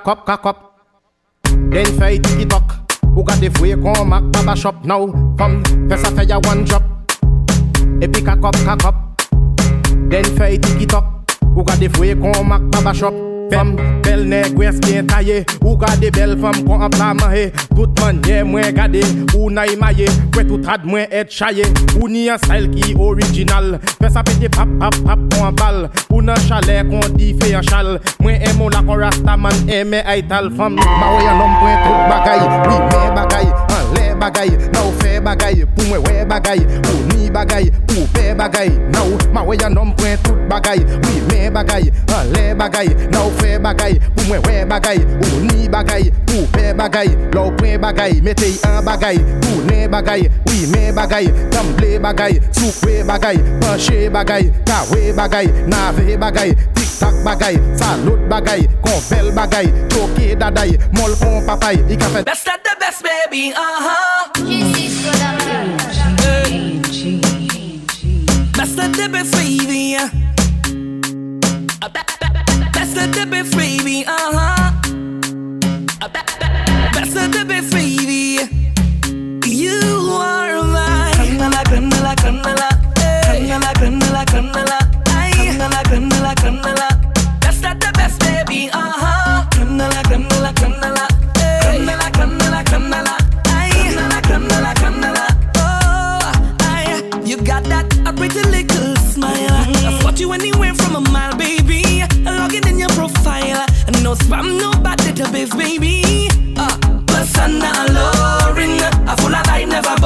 kakop kakop. Den fè yi tikitok Ou gade fwe kon mak baba shop. Nou Fom fè sa fè ya one drop Epi kakop kakop. Den fè yi tikitok Ou gade fwe kon mak baba shop. Fem bel neg wes gen taye Ou gade bel fem kon an pla mahe Tout manye mwen gade Ou na imaye Kwe tout rad mwen et chaye Ou ni an style ki orijinal Fes apete pap pap pap kon an bal. Ou nan chalet kon di fe yon chal. Mwen emon la kon rastaman eme aital Fam. Nou ba wey an om pwen tout bagay Oui men bagay. bagay, nou fe bagay Pou mwen we bagay, pou ni bagay Pou pe bagay, nou ma we yanom pwen tout bagay wi Oui men bagay, an le bagay Nou fe bagay, pou mwen we bagay Pou ni bagay, pou pe bagay Lou pwen bagay, metey an bagay Pou ne bagay, wi oui men bagay Tamble bagay, soukwe bagay Panche bagay, kawe bagay Nave bagay, tik tak bagay Salot bagay, konfel bagay Toke daday, mol kon papay I ka fè That's not the best baby, uh-huh. That's not the best baby Best of the best, baby, uh spam, no bad database, baby. Uh, persona alluring. I full of light, never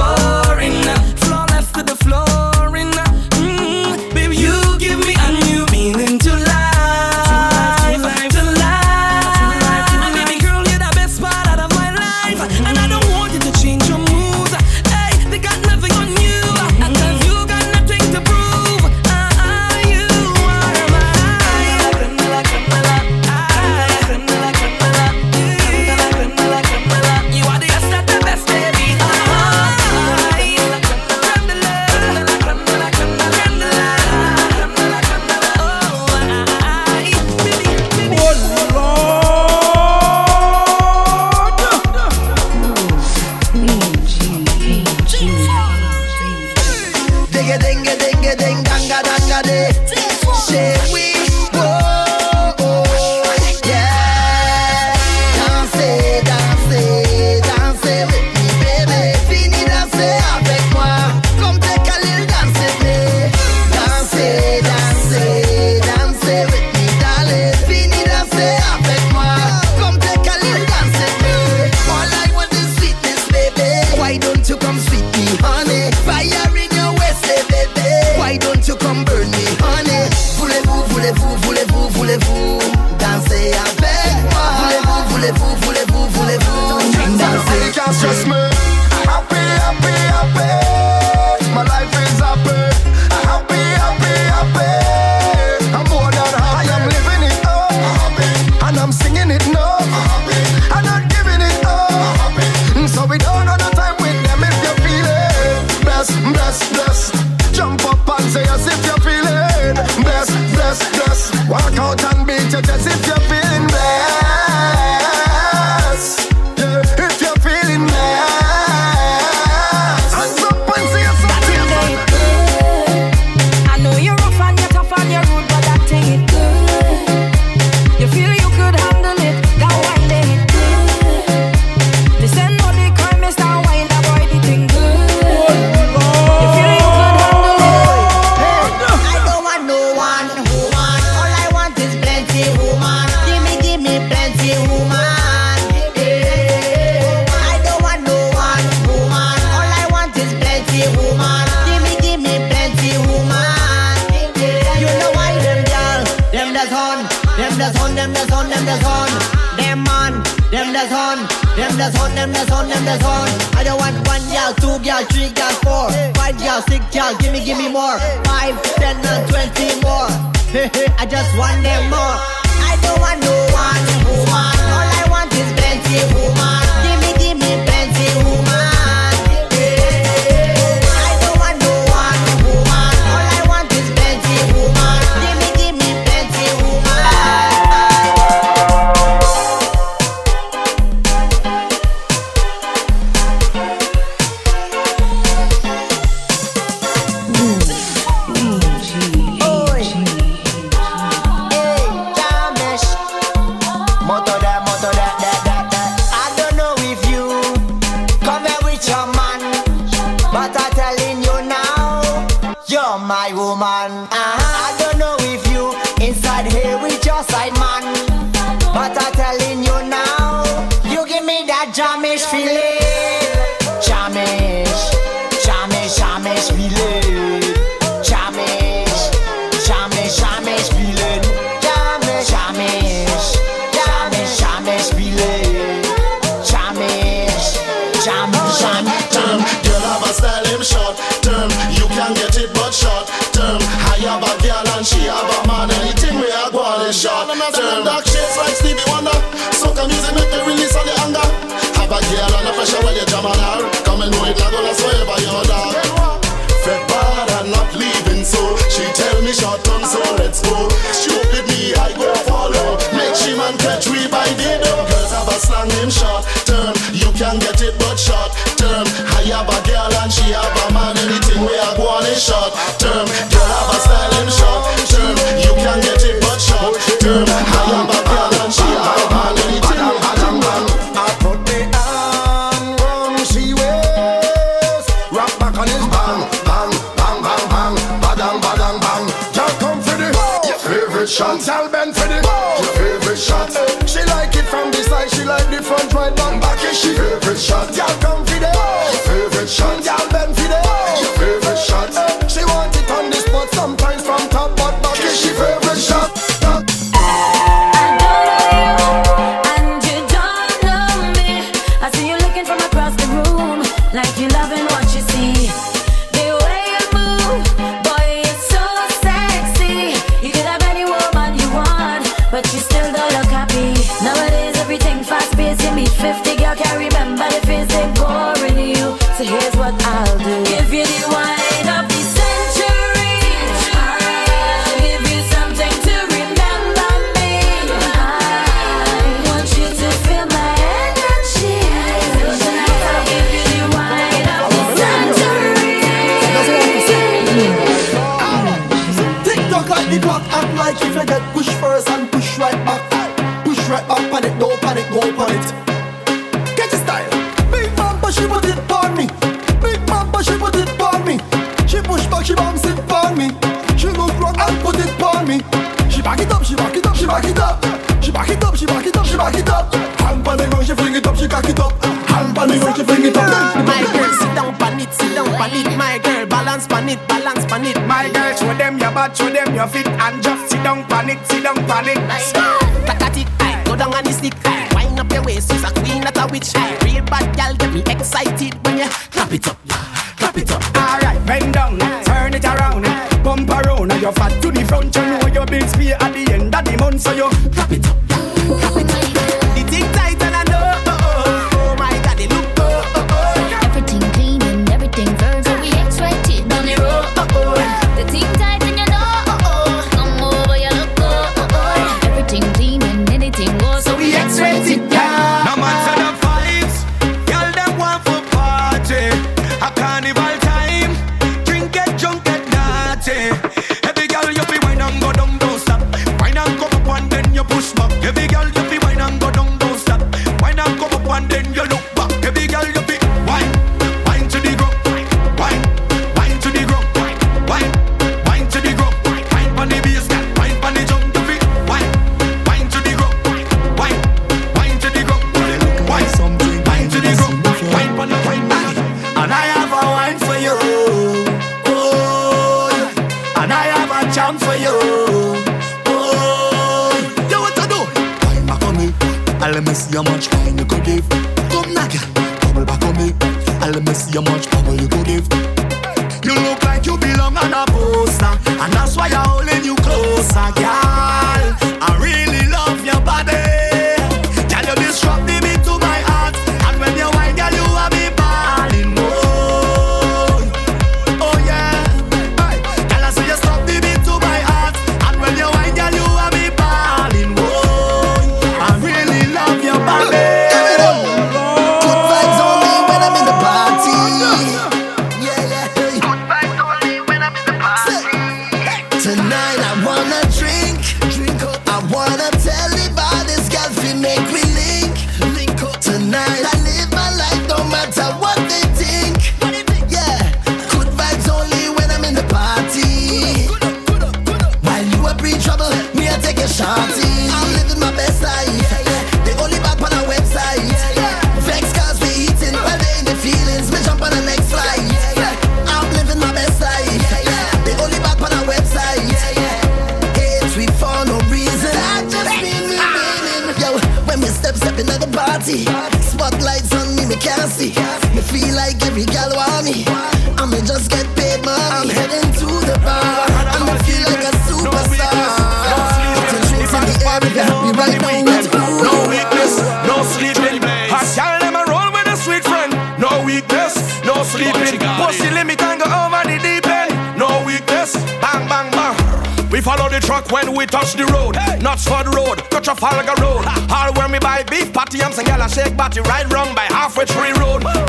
truck when we touch the road. Hey. Knutsford Road, to Trafalgar Road. Ha. All where me buy beef patty, I'm saying, I shake batty right wrong by halfway tree road. Woo.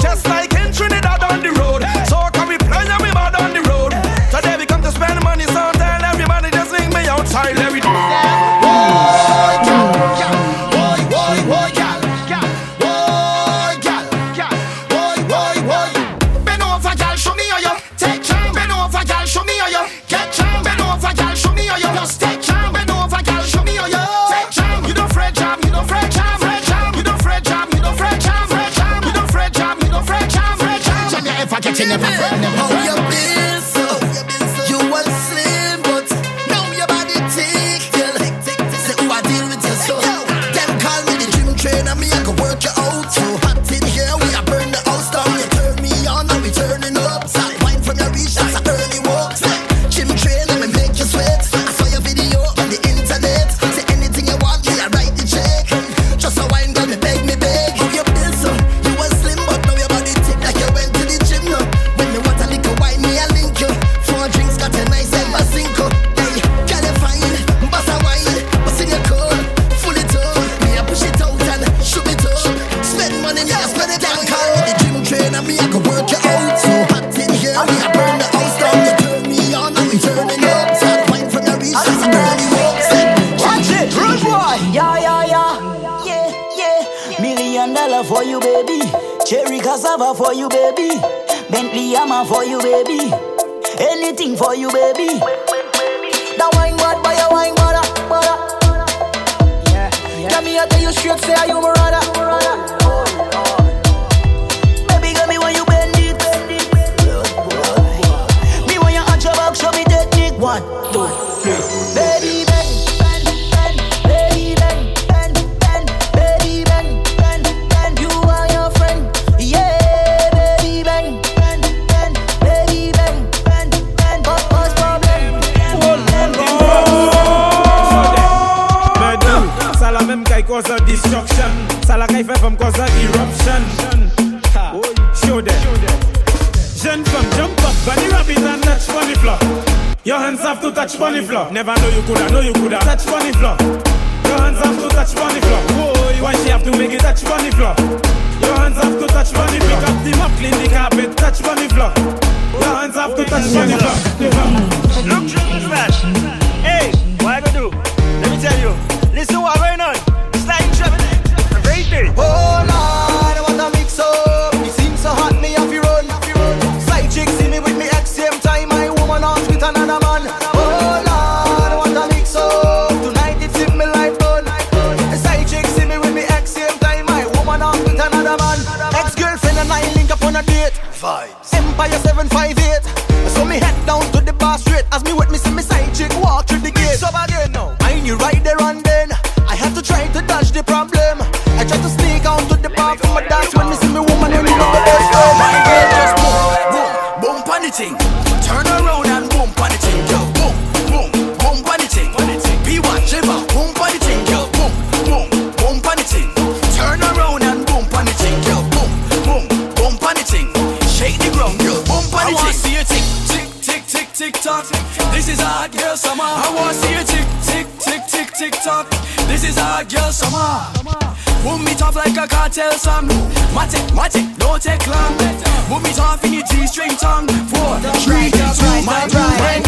pass straight as me with me see me side chick walk through the gate. So again now. I ain't knew right there and then I had to try to dodge the problem. I tell some Mate, mate, don't take long. Move me off in your G-string tongue. Four, three, two, one, one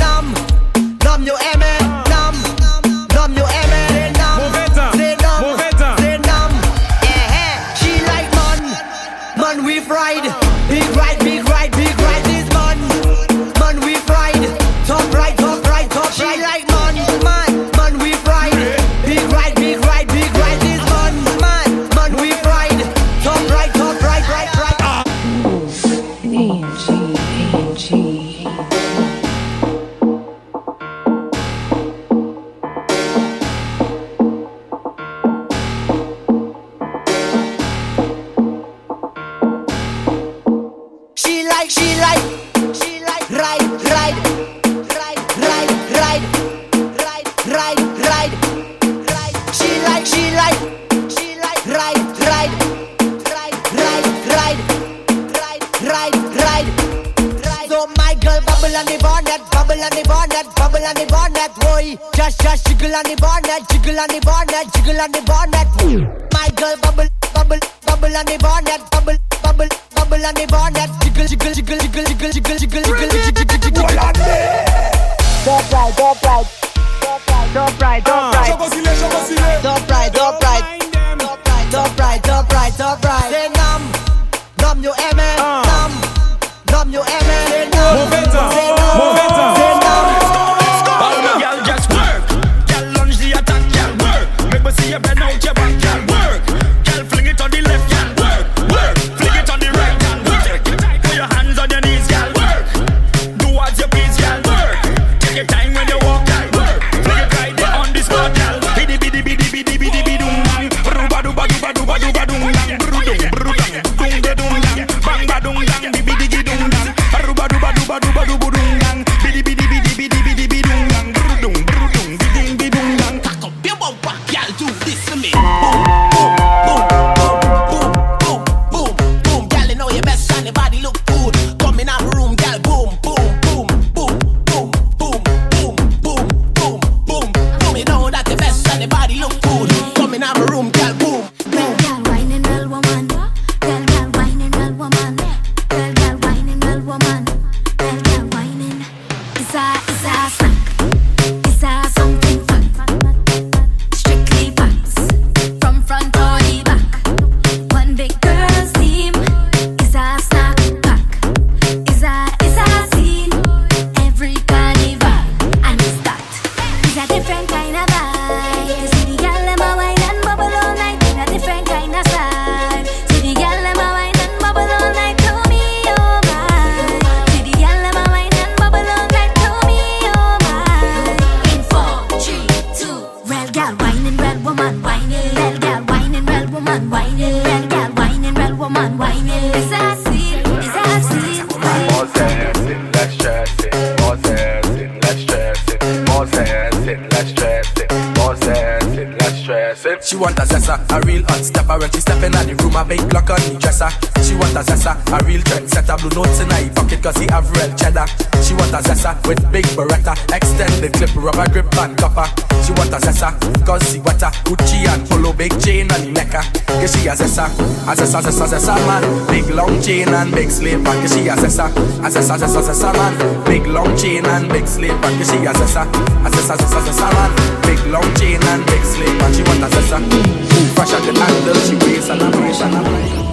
she a sessa, a sessa, sessa, sessa man. Big long chain and big slave back, she a sessa, a sessa, sessa, sessa man. Big long chain and big slave back, she a sessa, a sessa, sessa, sessa man. Big long chain and big slave back, she want a sessa. Fresh at the handle, she wears and a fresh and a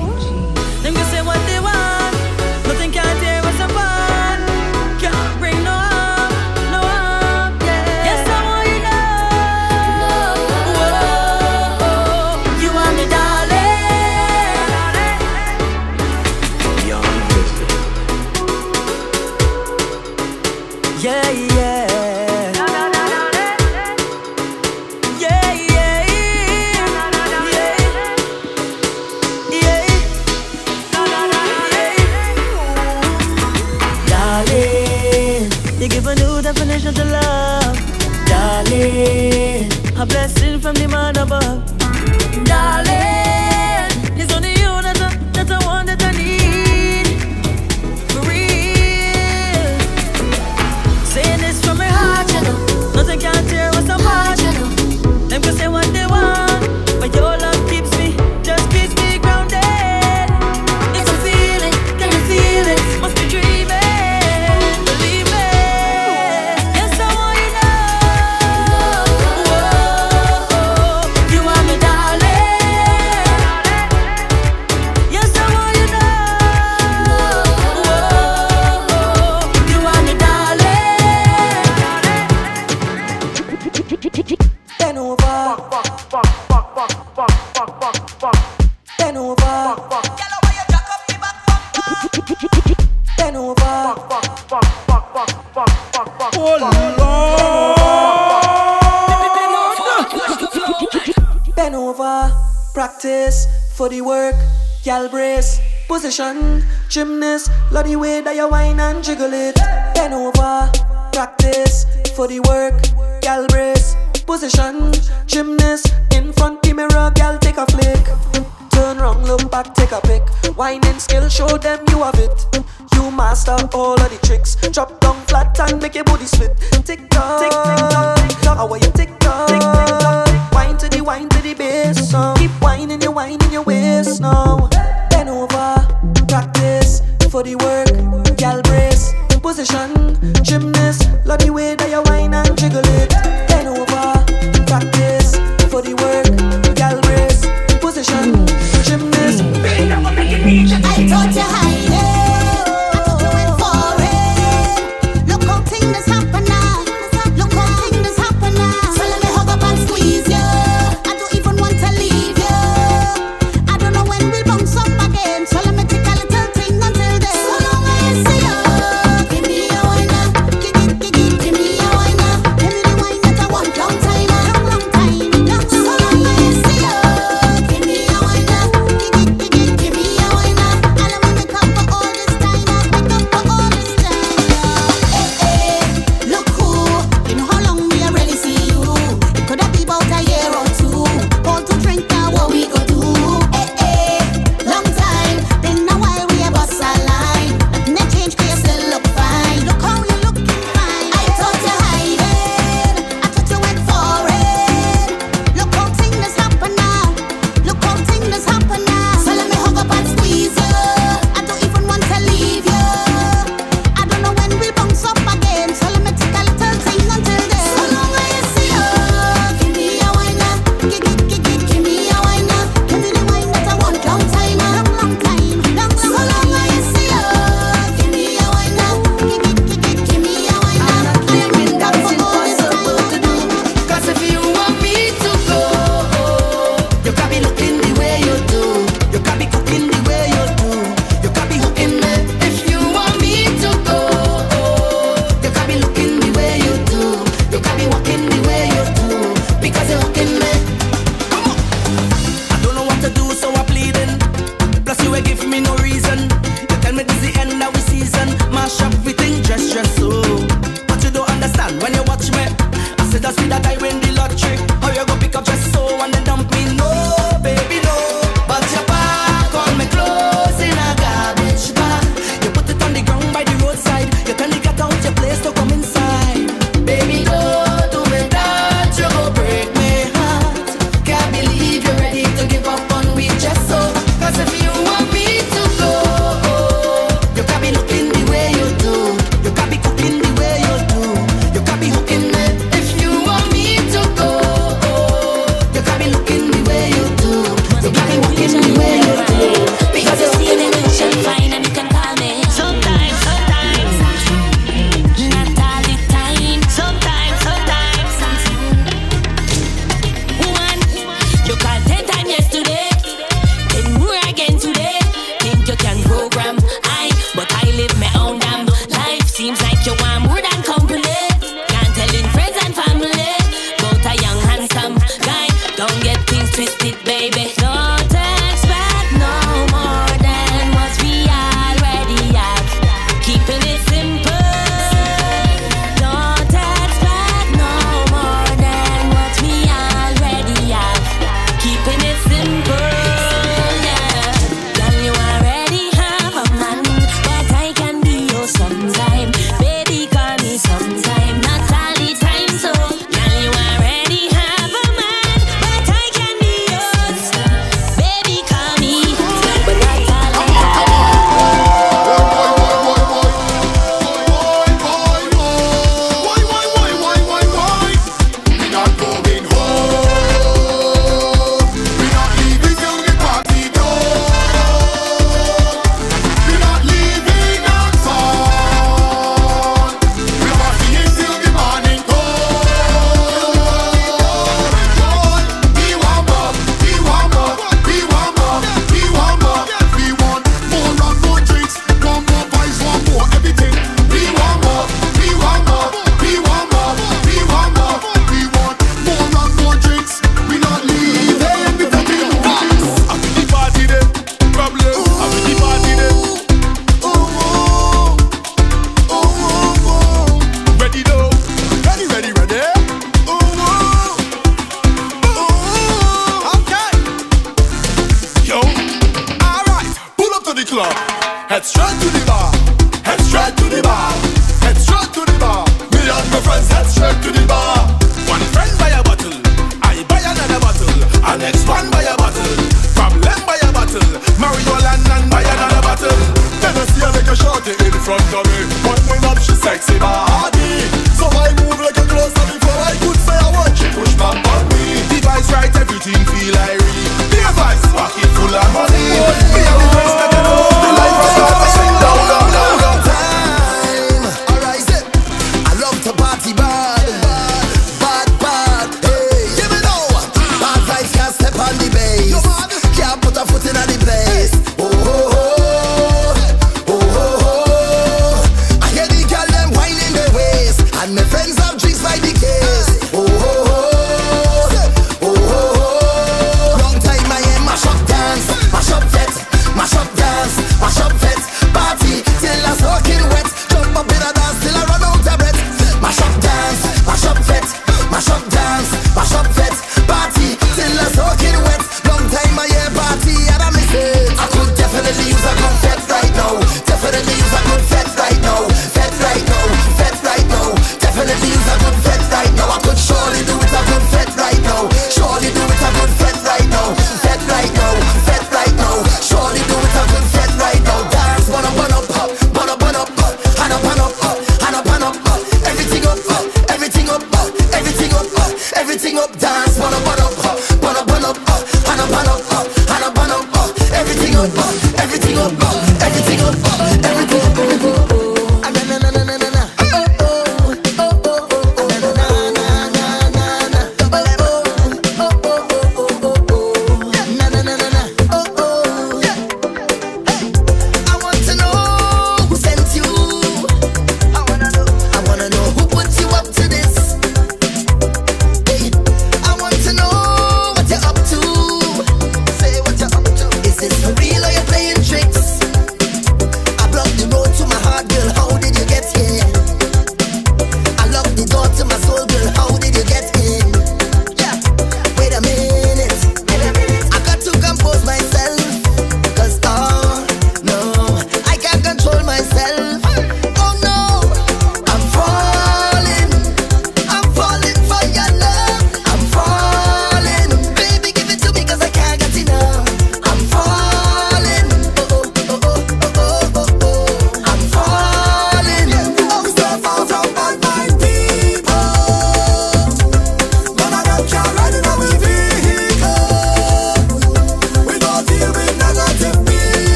Gymnast, love the way that you whine and jiggle it. work, gal brace, position, gymnast, love the way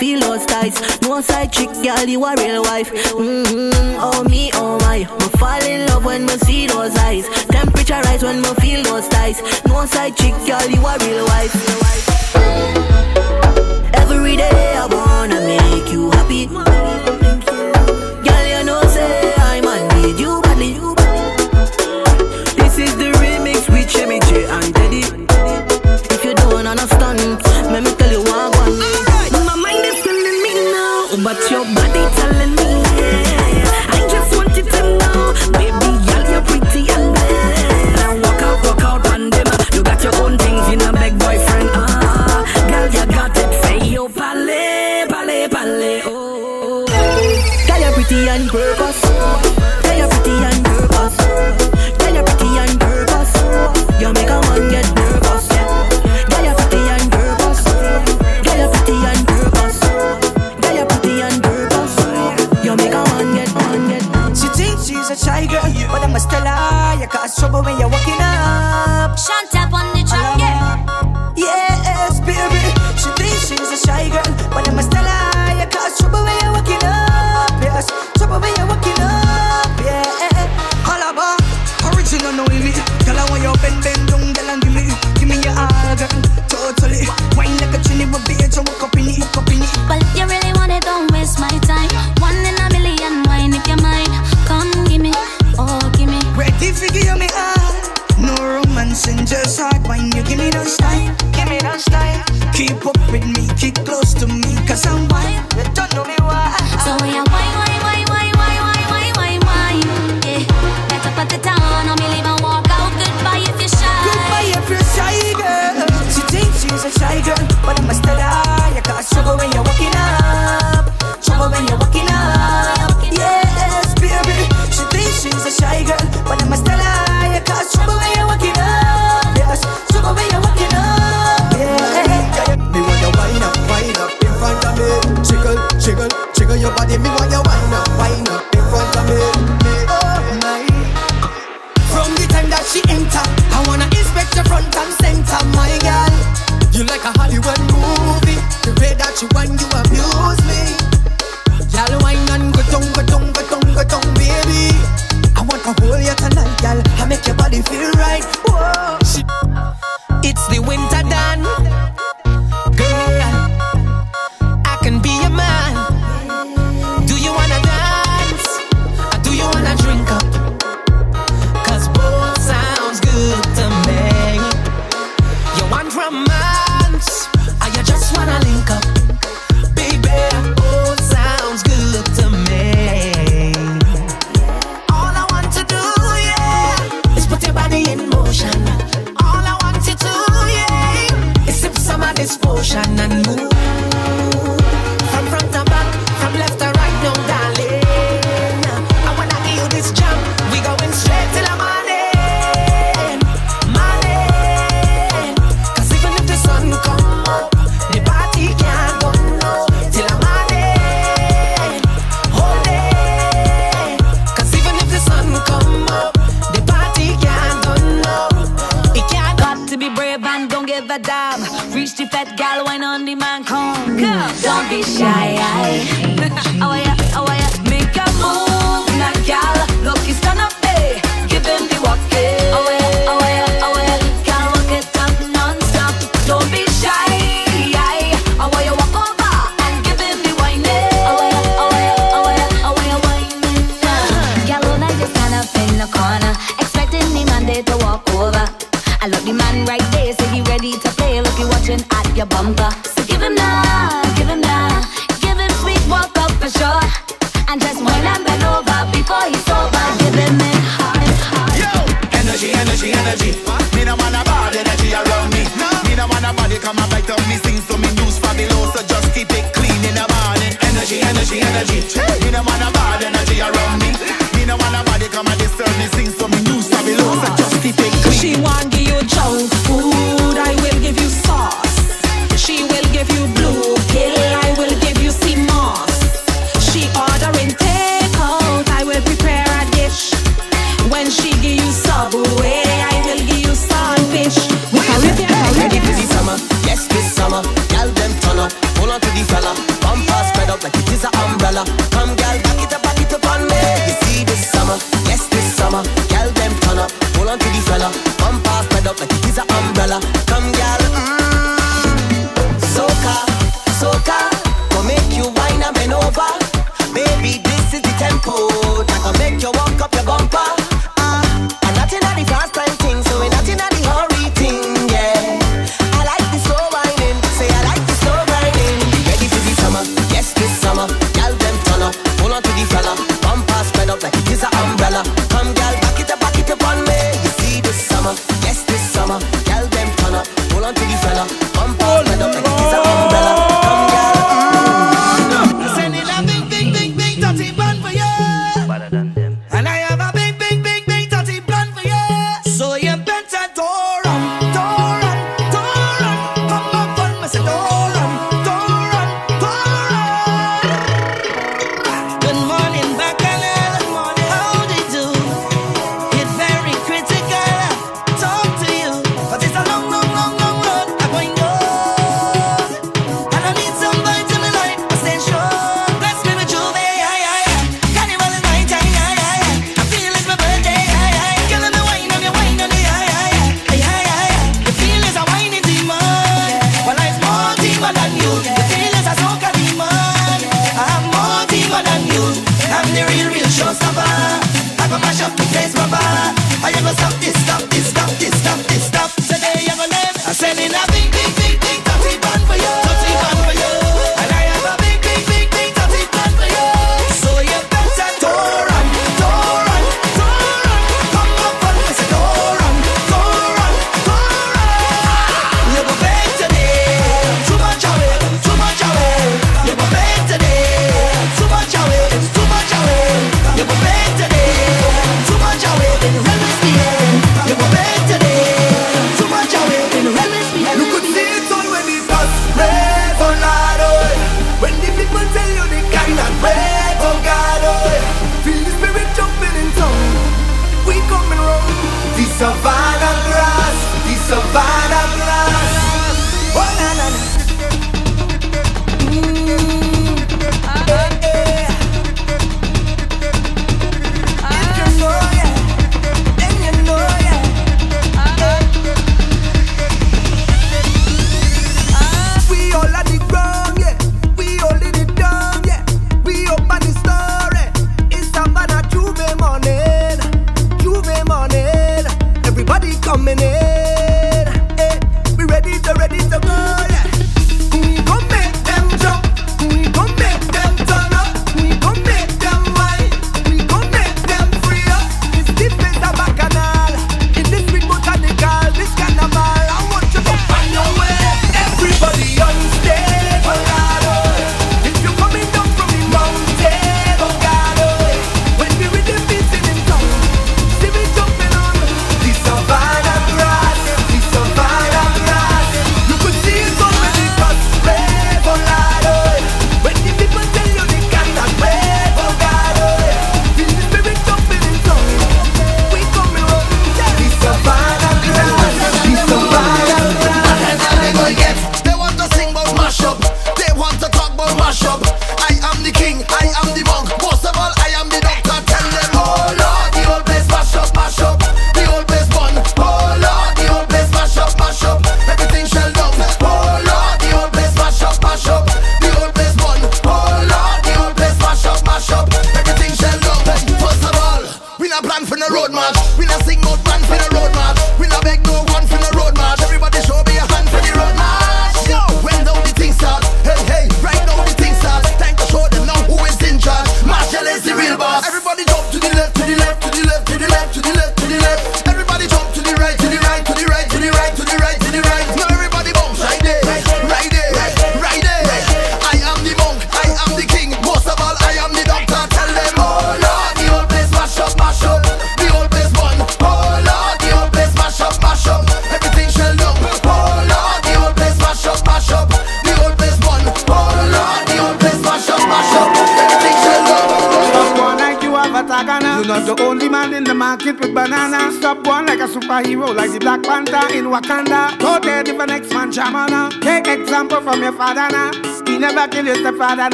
feel those tights. No side chick, girl, you a real wife. Mm-hmm. Oh me, oh my, we fall in love when we see those eyes. Temperature rise when we feel those ties. No side chick, girl, you a real wife. Every day I wanna make you happy. Gal, wine on the man, come. Don't be shy. oh, yeah. bumper. So give him now, give him now, give him sweet walk up for sure. And just when I'm over before he's sober, give him it hard, hard. Yo, energy, energy, energy. Huh? Me no want a bad energy around me. No. Me no want a body come and bite on me sing so me news fabulous. So just keep it clean in the morning. Energy, energy, energy. Hey. Me no want a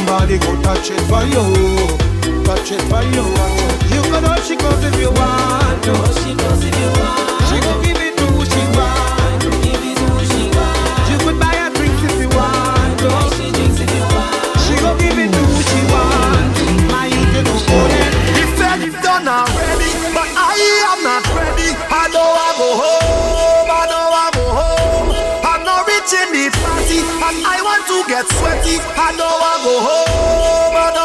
Somebody go touch it for you, touch it for you. You can all she goes if you want to. She goes if you want. She go give it. Get sweaty, I know I go home.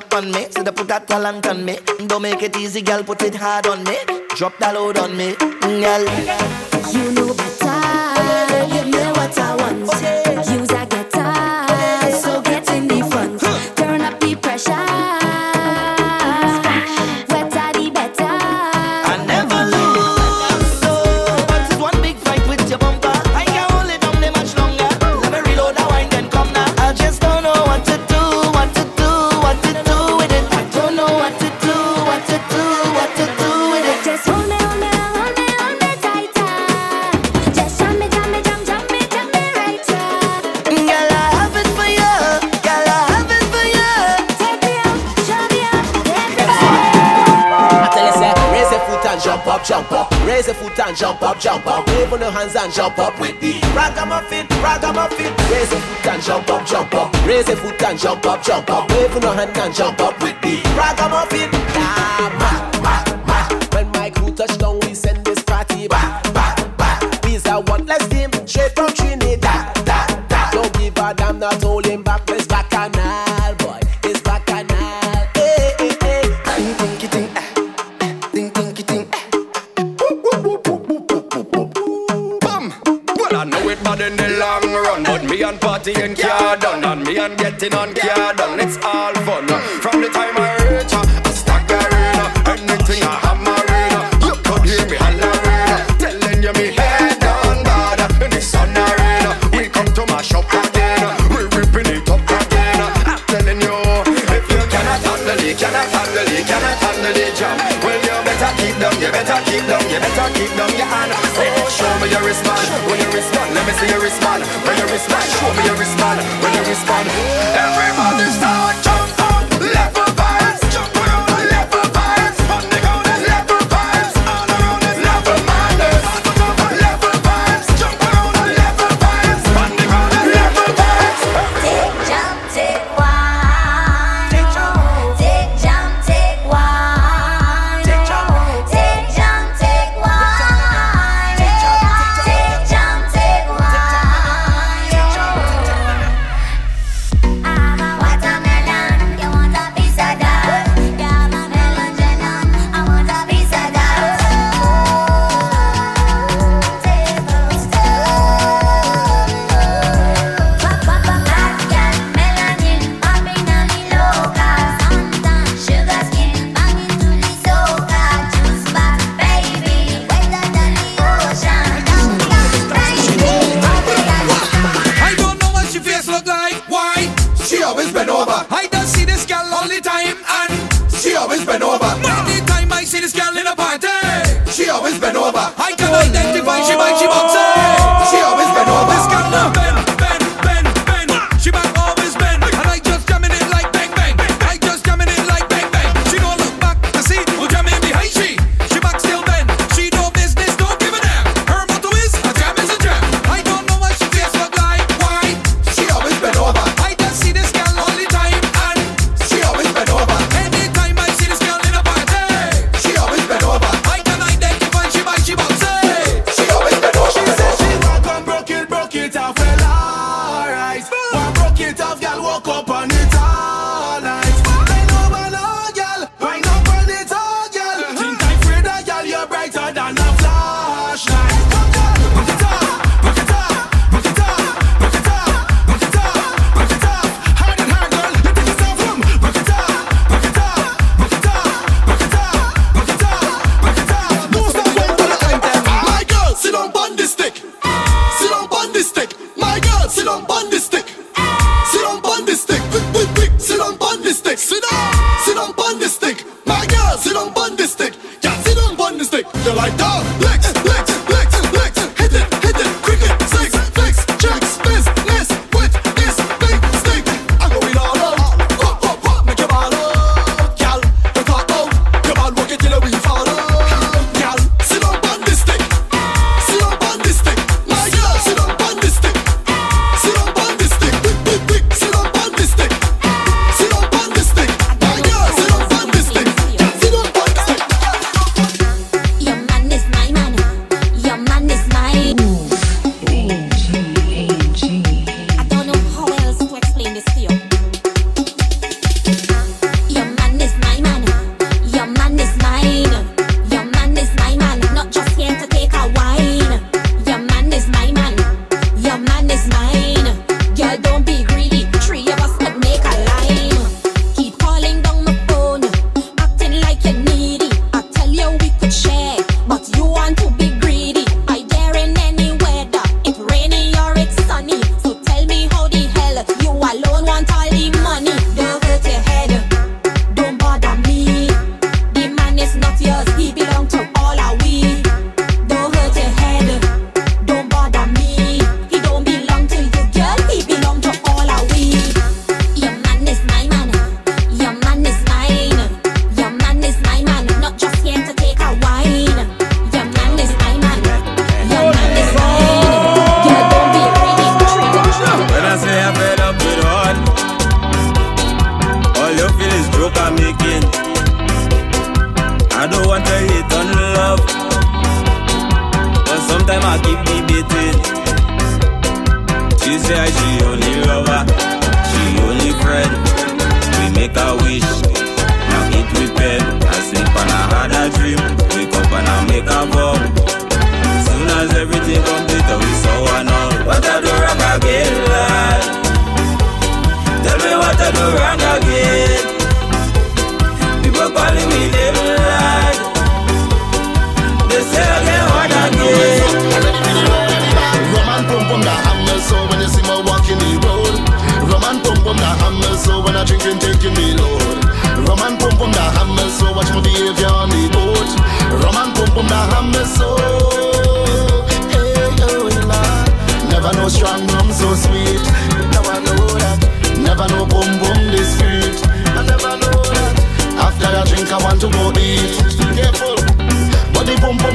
up on me. say the put that talent on me. Don't make it easy, girl. Put it hard on me. Drop that load on me, girl. You know hands and jump up with the ragamuffin, ragamuffin. Raise your foot and jump up, jump up. Raise your foot and jump up, jump up. Wave your hand and jump up with the ragamuffin.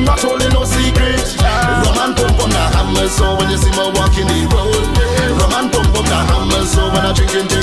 Not holding no secret. Rum and pump on the hammer, so when you see me walking the road, rum and pump on the hammer, so when I drink into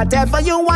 whatever you want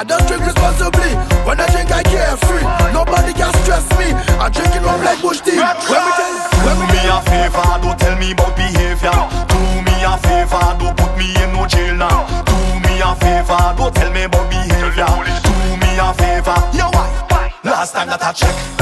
I don't drink responsibly. When I drink, I carefree. Nobody can stress me. I drink it up like bush tea. When me tell, when me, me a favor, don't tell me about behavior. Do me a favor, don't put me in no jail now. Do me a favor, don't tell me about behavior. Do me a favor, yo why? Last time that I checked.